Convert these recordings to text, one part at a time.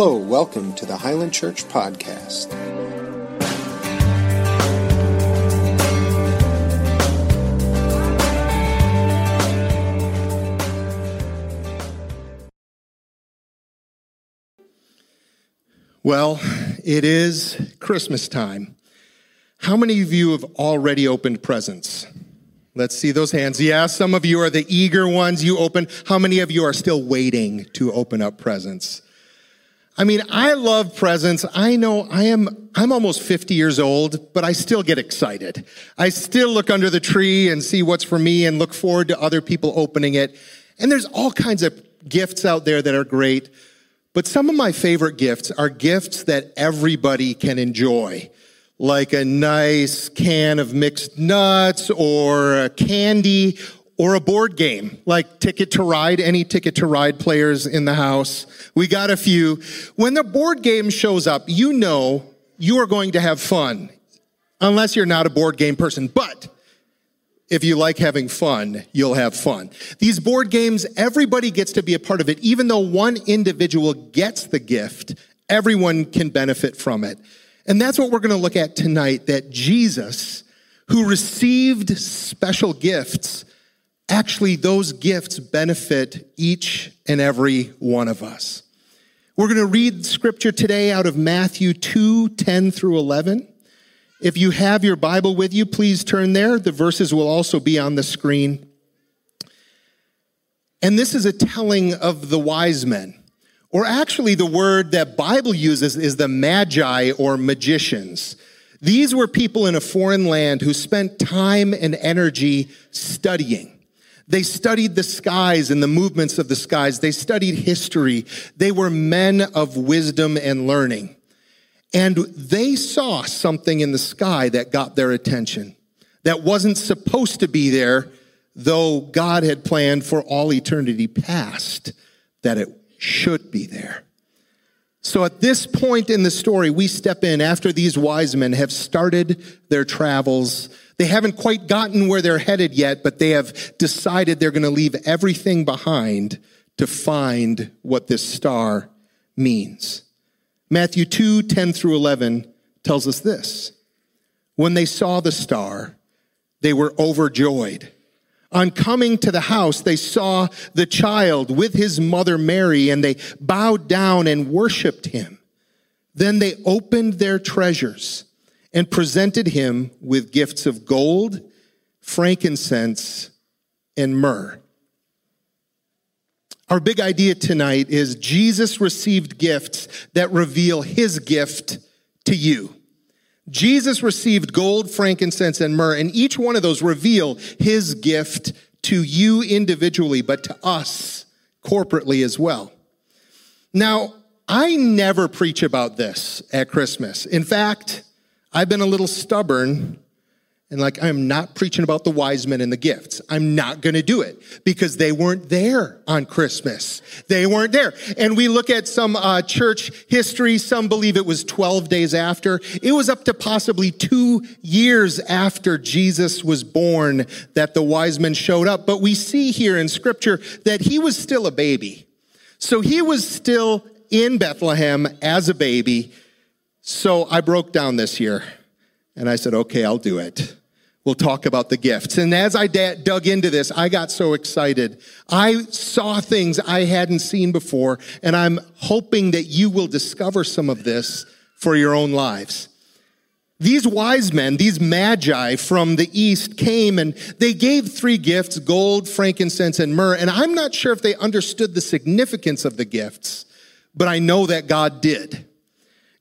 Hello, welcome to the Highland Church Podcast. Well, it is Christmas time. How many of you have already opened presents? Let's see those hands. Yeah, some of you are the eager ones. You open. How many of you are still waiting to open up presents? I mean, I love presents. I know I am, I'm almost 50 years old, but I still get excited. I still look under the tree and see what's for me and look forward to other people opening it. And there's all kinds of gifts out there that are great. But some of my favorite gifts are gifts that everybody can enjoy like a nice can of mixed nuts or candy or a board game like Ticket to Ride. Any Ticket to Ride players in the house? We got a few. When the board game shows up, you know you are going to have fun unless you're not a board game person. But if you like having fun, you'll have fun. These board games, everybody gets to be a part of it. Even though one individual gets the gift, everyone can benefit from it. And that's what we're going to look at tonight that Jesus, who received special gifts, actually those gifts benefit each and every one of us. We're going to read scripture today out of Matthew 2 10 through 11. If you have your Bible with you, please turn there. The verses will also be on the screen. And this is a telling of the wise men. Or actually, the word that Bible uses is the magi or magicians. These were people in a foreign land who spent time and energy studying. They studied the skies and the movements of the skies. They studied history. They were men of wisdom and learning. And they saw something in the sky that got their attention that wasn't supposed to be there, though God had planned for all eternity past that it should be there. So at this point in the story, we step in after these wise men have started their travels. They haven't quite gotten where they're headed yet, but they have decided they're going to leave everything behind to find what this star means. Matthew 2 10 through 11 tells us this. When they saw the star, they were overjoyed. On coming to the house, they saw the child with his mother Mary, and they bowed down and worshiped him. Then they opened their treasures and presented him with gifts of gold, frankincense, and myrrh. Our big idea tonight is Jesus received gifts that reveal his gift to you. Jesus received gold, frankincense, and myrrh, and each one of those reveal his gift to you individually, but to us corporately as well. Now, I never preach about this at Christmas. In fact, I've been a little stubborn and like, I'm not preaching about the wise men and the gifts. I'm not going to do it because they weren't there on Christmas. They weren't there. And we look at some uh, church history. Some believe it was 12 days after. It was up to possibly two years after Jesus was born that the wise men showed up. But we see here in scripture that he was still a baby. So he was still in Bethlehem as a baby. So I broke down this year and I said, okay, I'll do it we'll talk about the gifts. And as I dug into this, I got so excited. I saw things I hadn't seen before, and I'm hoping that you will discover some of this for your own lives. These wise men, these magi from the east came and they gave three gifts, gold, frankincense, and myrrh. And I'm not sure if they understood the significance of the gifts, but I know that God did.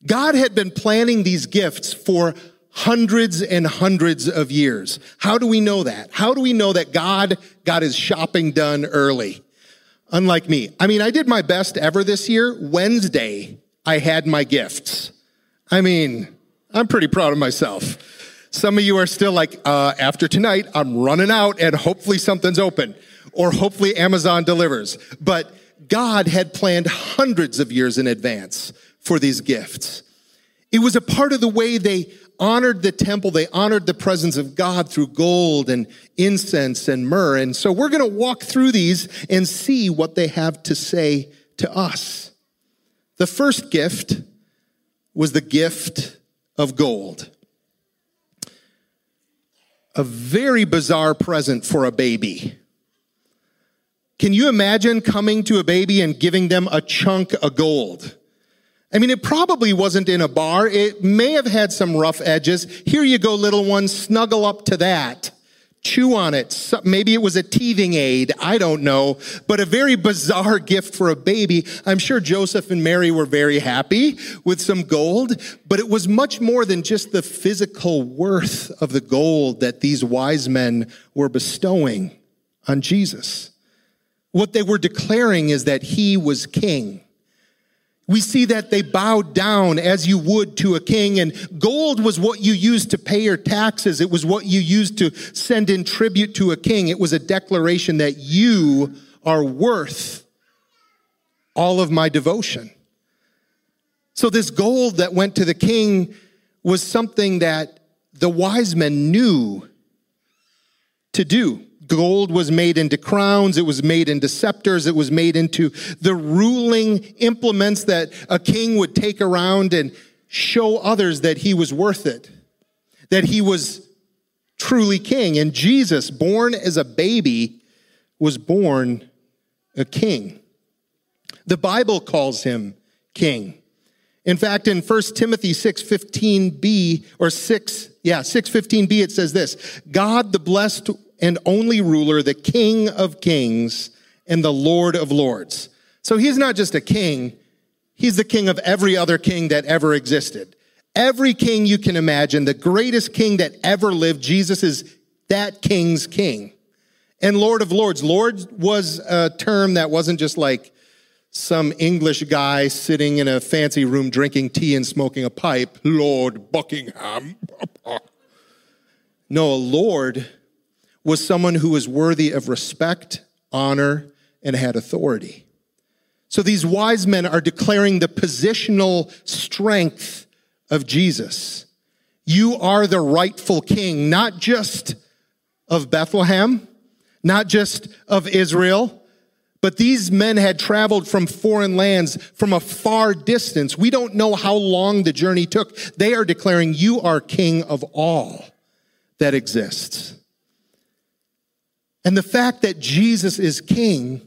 God had been planning these gifts for hundreds and hundreds of years. How do we know that? How do we know that God got his shopping done early? Unlike me. I mean, I did my best ever this year. Wednesday, I had my gifts. I mean, I'm pretty proud of myself. Some of you are still like, uh, after tonight, I'm running out and hopefully something's open or hopefully Amazon delivers. But God had planned hundreds of years in advance for these gifts. It was a part of the way they honored the temple. They honored the presence of God through gold and incense and myrrh. And so we're going to walk through these and see what they have to say to us. The first gift was the gift of gold. A very bizarre present for a baby. Can you imagine coming to a baby and giving them a chunk of gold? I mean, it probably wasn't in a bar. It may have had some rough edges. Here you go, little one, snuggle up to that. Chew on it. Maybe it was a teething aid. I don't know. But a very bizarre gift for a baby. I'm sure Joseph and Mary were very happy with some gold, but it was much more than just the physical worth of the gold that these wise men were bestowing on Jesus. What they were declaring is that he was king. We see that they bowed down as you would to a king, and gold was what you used to pay your taxes. It was what you used to send in tribute to a king. It was a declaration that you are worth all of my devotion. So, this gold that went to the king was something that the wise men knew to do. Gold was made into crowns, it was made into scepters, it was made into the ruling implements that a king would take around and show others that he was worth it, that he was truly king. And Jesus, born as a baby, was born a king. The Bible calls him king. In fact, in 1 Timothy 6:15b or 6, yeah, 6:15b it says this, God the blessed and only ruler, the King of kings and the Lord of lords. So he's not just a king, he's the king of every other king that ever existed. Every king you can imagine, the greatest king that ever lived, Jesus is that king's king. And Lord of lords. Lord was a term that wasn't just like some English guy sitting in a fancy room drinking tea and smoking a pipe. Lord Buckingham. no, a Lord was someone who was worthy of respect, honor, and had authority. So these wise men are declaring the positional strength of Jesus. You are the rightful king, not just of Bethlehem, not just of Israel, but these men had traveled from foreign lands from a far distance. We don't know how long the journey took. They are declaring, You are king of all that exists. And the fact that Jesus is king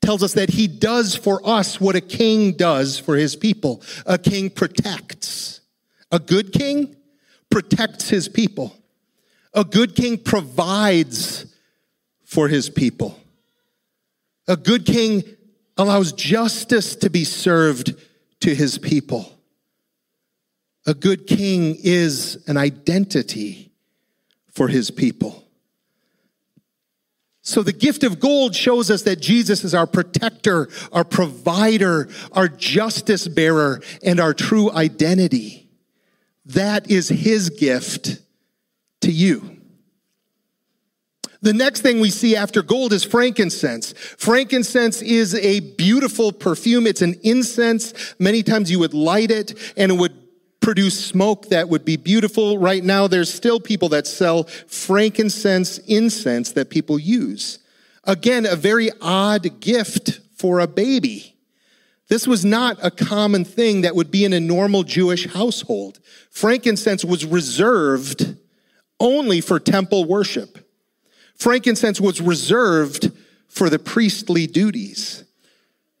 tells us that he does for us what a king does for his people. A king protects. A good king protects his people. A good king provides for his people. A good king allows justice to be served to his people. A good king is an identity for his people. So the gift of gold shows us that Jesus is our protector, our provider, our justice bearer, and our true identity. That is his gift to you. The next thing we see after gold is frankincense. Frankincense is a beautiful perfume. It's an incense. Many times you would light it and it would produce smoke that would be beautiful. Right now, there's still people that sell frankincense incense that people use. Again, a very odd gift for a baby. This was not a common thing that would be in a normal Jewish household. Frankincense was reserved only for temple worship. Frankincense was reserved for the priestly duties.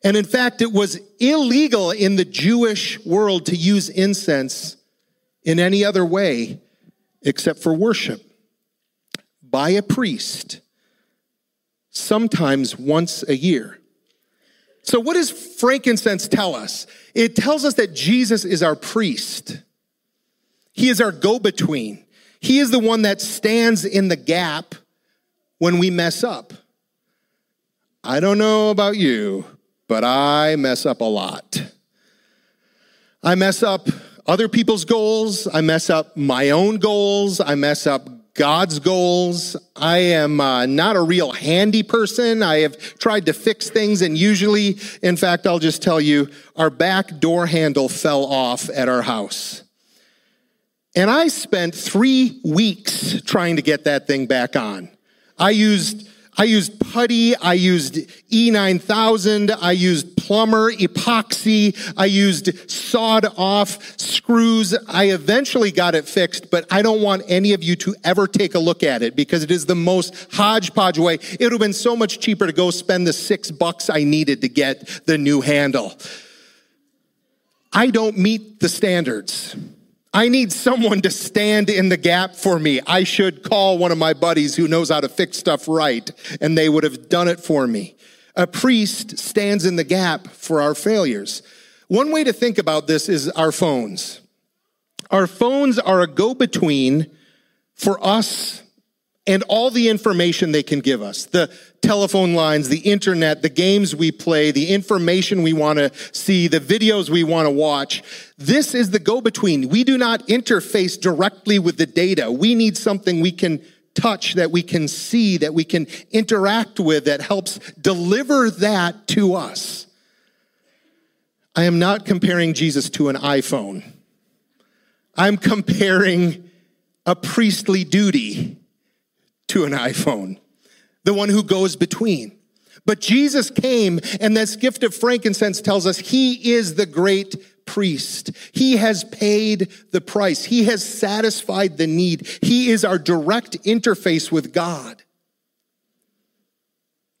And in fact, it was illegal in the Jewish world to use incense in any other way except for worship by a priest, sometimes once a year. So, what does frankincense tell us? It tells us that Jesus is our priest. He is our go between. He is the one that stands in the gap when we mess up. I don't know about you, but I mess up a lot. I mess up other people's goals. I mess up my own goals. I mess up God's goals. I am uh, not a real handy person. I have tried to fix things, and usually, in fact, I'll just tell you, our back door handle fell off at our house. And I spent three weeks trying to get that thing back on. I used I used putty. I used E9000. I used plumber epoxy. I used sawed off screws. I eventually got it fixed, but I don't want any of you to ever take a look at it because it is the most hodgepodge way. It would have been so much cheaper to go spend the six bucks I needed to get the new handle. I don't meet the standards. I need someone to stand in the gap for me. I should call one of my buddies who knows how to fix stuff right, and they would have done it for me. A priest stands in the gap for our failures. One way to think about this is our phones. Our phones are a go between for us and all the information they can give us the telephone lines, the internet, the games we play, the information we want to see, the videos we want to watch. This is the go between. We do not interface directly with the data. We need something we can touch, that we can see, that we can interact with, that helps deliver that to us. I am not comparing Jesus to an iPhone. I'm comparing a priestly duty to an iPhone, the one who goes between. But Jesus came, and this gift of frankincense tells us he is the great priest. He has paid the price. He has satisfied the need. He is our direct interface with God.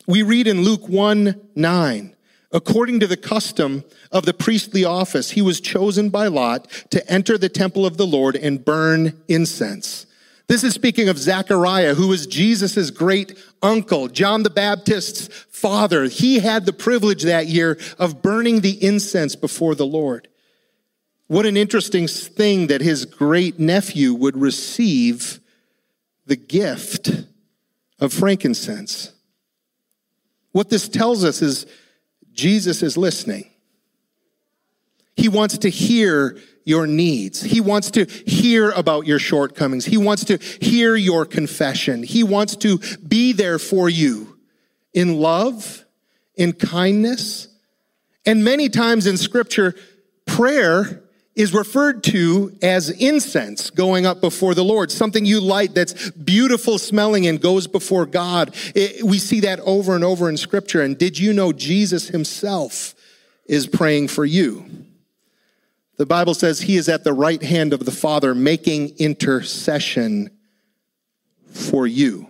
We read in Luke 1 9, according to the custom of the priestly office, he was chosen by Lot to enter the temple of the Lord and burn incense. This is speaking of Zechariah, who was Jesus' great uncle, John the Baptist's father. He had the privilege that year of burning the incense before the Lord. What an interesting thing that his great nephew would receive the gift of frankincense. What this tells us is Jesus is listening. He wants to hear your needs. He wants to hear about your shortcomings. He wants to hear your confession. He wants to be there for you in love, in kindness. And many times in scripture, prayer is referred to as incense going up before the Lord, something you light that's beautiful smelling and goes before God. It, we see that over and over in scripture. And did you know Jesus himself is praying for you? The Bible says he is at the right hand of the Father making intercession for you.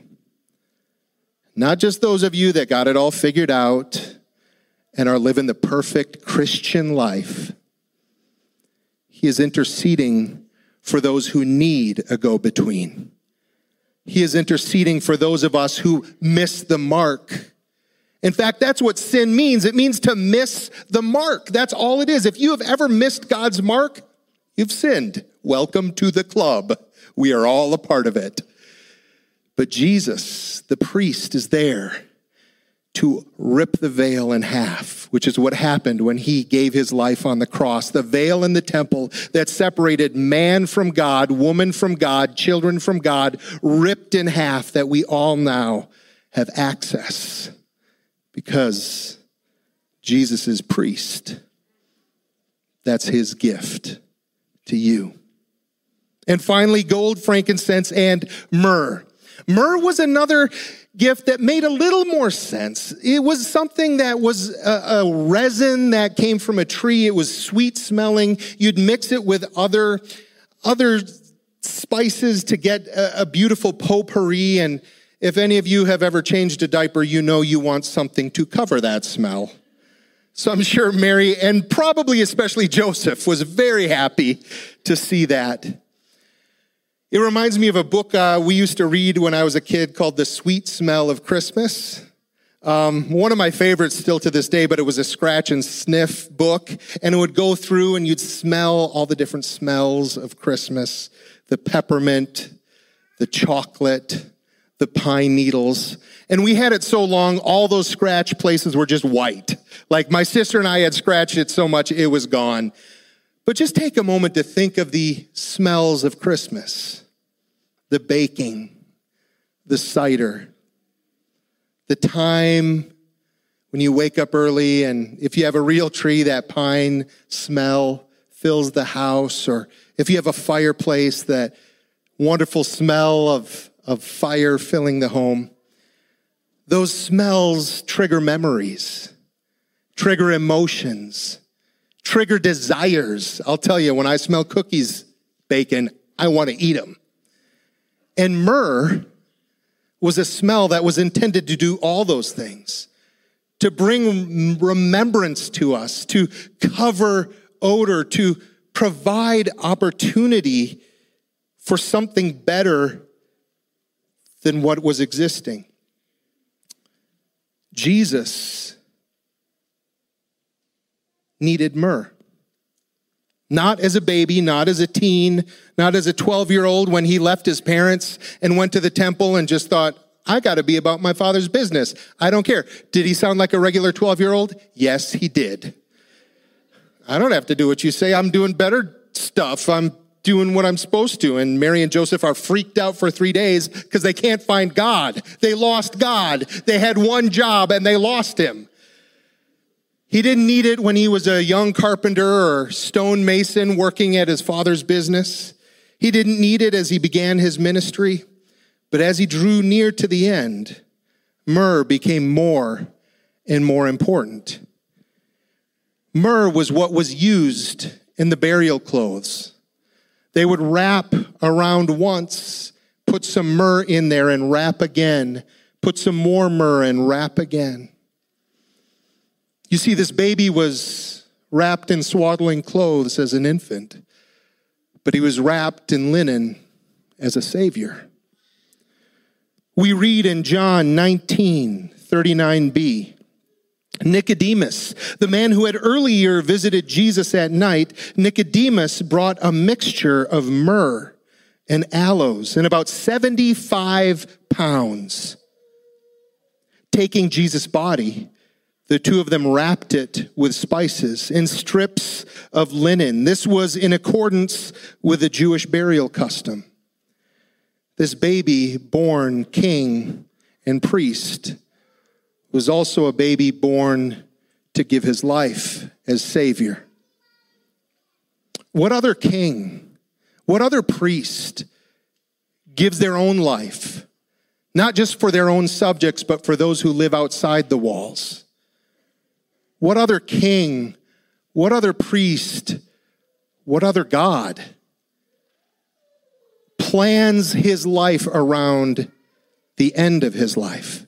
Not just those of you that got it all figured out and are living the perfect Christian life. He is interceding for those who need a go between. He is interceding for those of us who miss the mark in fact, that's what sin means. It means to miss the mark. That's all it is. If you have ever missed God's mark, you've sinned. Welcome to the club. We are all a part of it. But Jesus, the priest, is there to rip the veil in half, which is what happened when he gave his life on the cross. The veil in the temple that separated man from God, woman from God, children from God, ripped in half that we all now have access because Jesus is priest. That's his gift to you. And finally, gold, frankincense, and myrrh. Myrrh was another gift that made a little more sense. It was something that was a, a, resin that came from a tree. It was sweet smelling. You'd mix it with other, other spices to get a, a beautiful potpourri. And if any of you have ever changed a diaper, you know you want something to cover that smell. So I'm sure Mary and probably especially Joseph was very happy to see that. It reminds me of a book uh, we used to read when I was a kid called The Sweet Smell of Christmas. Um, one of my favorites still to this day, but it was a scratch and sniff book. And it would go through and you'd smell all the different smells of Christmas the peppermint, the chocolate, the pine needles. And we had it so long, all those scratch places were just white. Like my sister and I had scratched it so much, it was gone. But just take a moment to think of the smells of Christmas the baking, the cider, the time when you wake up early, and if you have a real tree, that pine smell fills the house, or if you have a fireplace, that wonderful smell of of fire filling the home. Those smells trigger memories, trigger emotions, trigger desires. I'll tell you, when I smell cookies bacon, I want to eat them. And myrrh was a smell that was intended to do all those things to bring remembrance to us, to cover odor, to provide opportunity for something better than what was existing. Jesus needed myrrh. Not as a baby, not as a teen, not as a 12 year old when he left his parents and went to the temple and just thought, I got to be about my father's business. I don't care. Did he sound like a regular 12 year old? Yes, he did. I don't have to do what you say. I'm doing better stuff. I'm doing what I'm supposed to. And Mary and Joseph are freaked out for three days because they can't find God. They lost God. They had one job and they lost him. He didn't need it when he was a young carpenter or stonemason working at his father's business. He didn't need it as he began his ministry. But as he drew near to the end, myrrh became more and more important. Myrrh was what was used in the burial clothes. They would wrap around once, put some myrrh in there and wrap again, put some more myrrh and wrap again. You see, this baby was wrapped in swaddling clothes as an infant, but he was wrapped in linen as a savior. We read in John 19, 39b. Nicodemus, the man who had earlier visited Jesus at night, Nicodemus brought a mixture of myrrh and aloes and about 75 pounds. Taking Jesus' body, the two of them wrapped it with spices in strips of linen. This was in accordance with the Jewish burial custom. This baby, born king and priest, was also a baby born to give his life as Savior. What other king, what other priest gives their own life, not just for their own subjects, but for those who live outside the walls? What other king, what other priest, what other God? plans his life around the end of his life.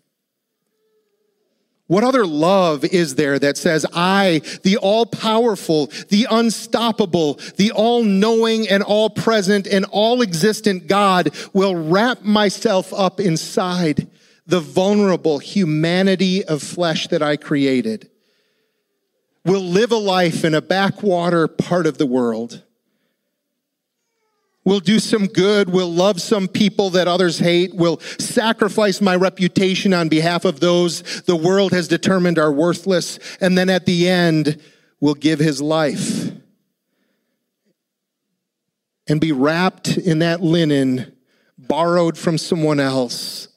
What other love is there that says, I, the all powerful, the unstoppable, the all knowing and all present and all existent God will wrap myself up inside the vulnerable humanity of flesh that I created? Will live a life in a backwater part of the world We'll do some good. We'll love some people that others hate. We'll sacrifice my reputation on behalf of those the world has determined are worthless. And then at the end, will give his life and be wrapped in that linen borrowed from someone else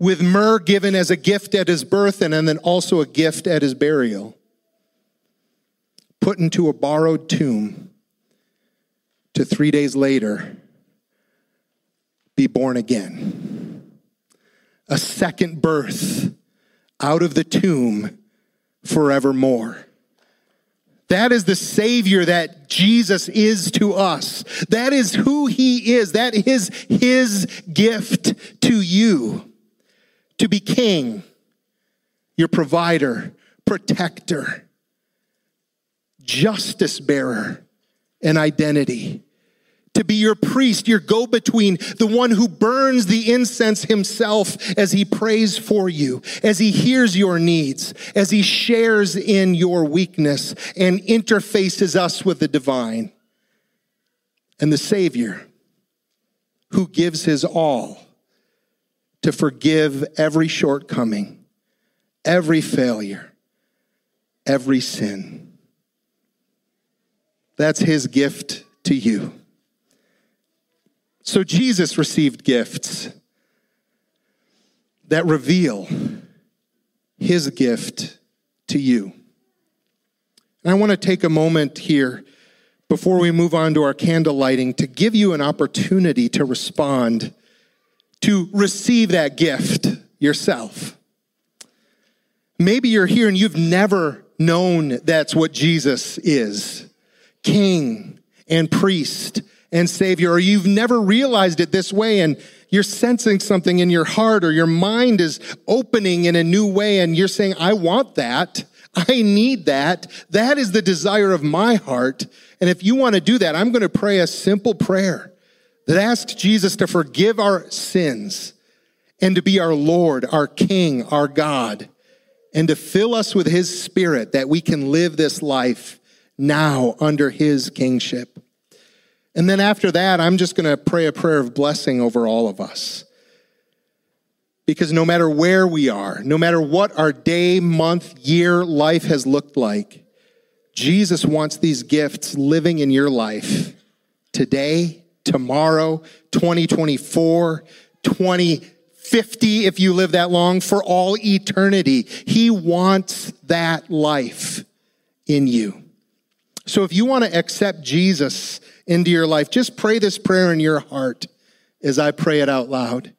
with myrrh given as a gift at his birth and then also a gift at his burial put into a borrowed tomb to three days later be born again. A second birth out of the tomb forevermore. That is the Savior that Jesus is to us. That is who He is. That is His gift to you to be King, your provider, protector, justice bearer, and identity to be your priest, your go between, the one who burns the incense himself as he prays for you, as he hears your needs, as he shares in your weakness and interfaces us with the divine. And the Savior who gives his all to forgive every shortcoming, every failure, every sin. That's his gift to you. So Jesus received gifts that reveal his gift to you. And I want to take a moment here before we move on to our candle lighting to give you an opportunity to respond, to receive that gift yourself. Maybe you're here and you've never known that's what Jesus is king and priest and savior, or you've never realized it this way and you're sensing something in your heart or your mind is opening in a new way and you're saying, I want that. I need that. That is the desire of my heart. And if you want to do that, I'm going to pray a simple prayer that asks Jesus to forgive our sins and to be our Lord, our King, our God, and to fill us with His Spirit that we can live this life now under His kingship. And then after that, I'm just going to pray a prayer of blessing over all of us. Because no matter where we are, no matter what our day, month, year, life has looked like, Jesus wants these gifts living in your life today, tomorrow, 2024, 2050, if you live that long, for all eternity. He wants that life in you. So if you want to accept Jesus into your life, just pray this prayer in your heart as I pray it out loud.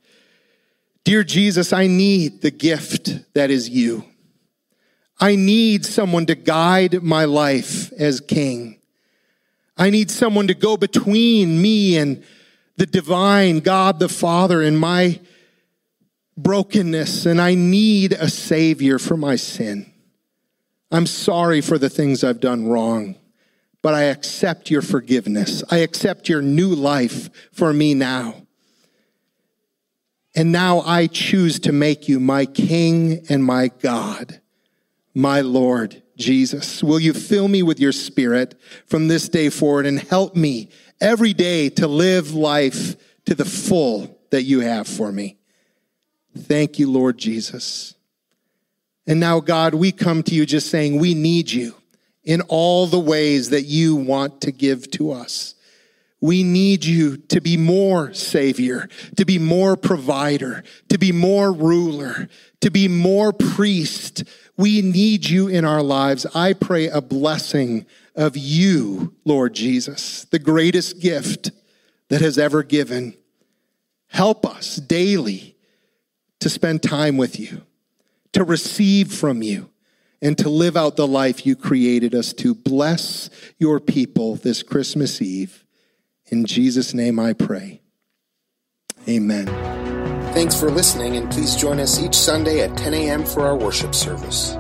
Dear Jesus, I need the gift that is you. I need someone to guide my life as king. I need someone to go between me and the divine God the Father in my brokenness, and I need a Savior for my sin. I'm sorry for the things I've done wrong but I accept your forgiveness. I accept your new life for me now. And now I choose to make you my King and my God, my Lord Jesus. Will you fill me with your Spirit from this day forward and help me every day to live life to the full that you have for me? Thank you, Lord Jesus. And now, God, we come to you just saying we need you in all the ways that you want to give to us. We need you to be more Savior, to be more provider, to be more ruler, to be more priest. We need you in our lives. I pray a blessing of you, Lord Jesus, the greatest gift that has ever given. Help us daily to spend time with you, to receive from you and to live out the life you created us to. Bless your people this Christmas Eve. In Jesus' name I pray. Amen. Thanks for listening, and please join us each Sunday at 10 a.m. for our worship service.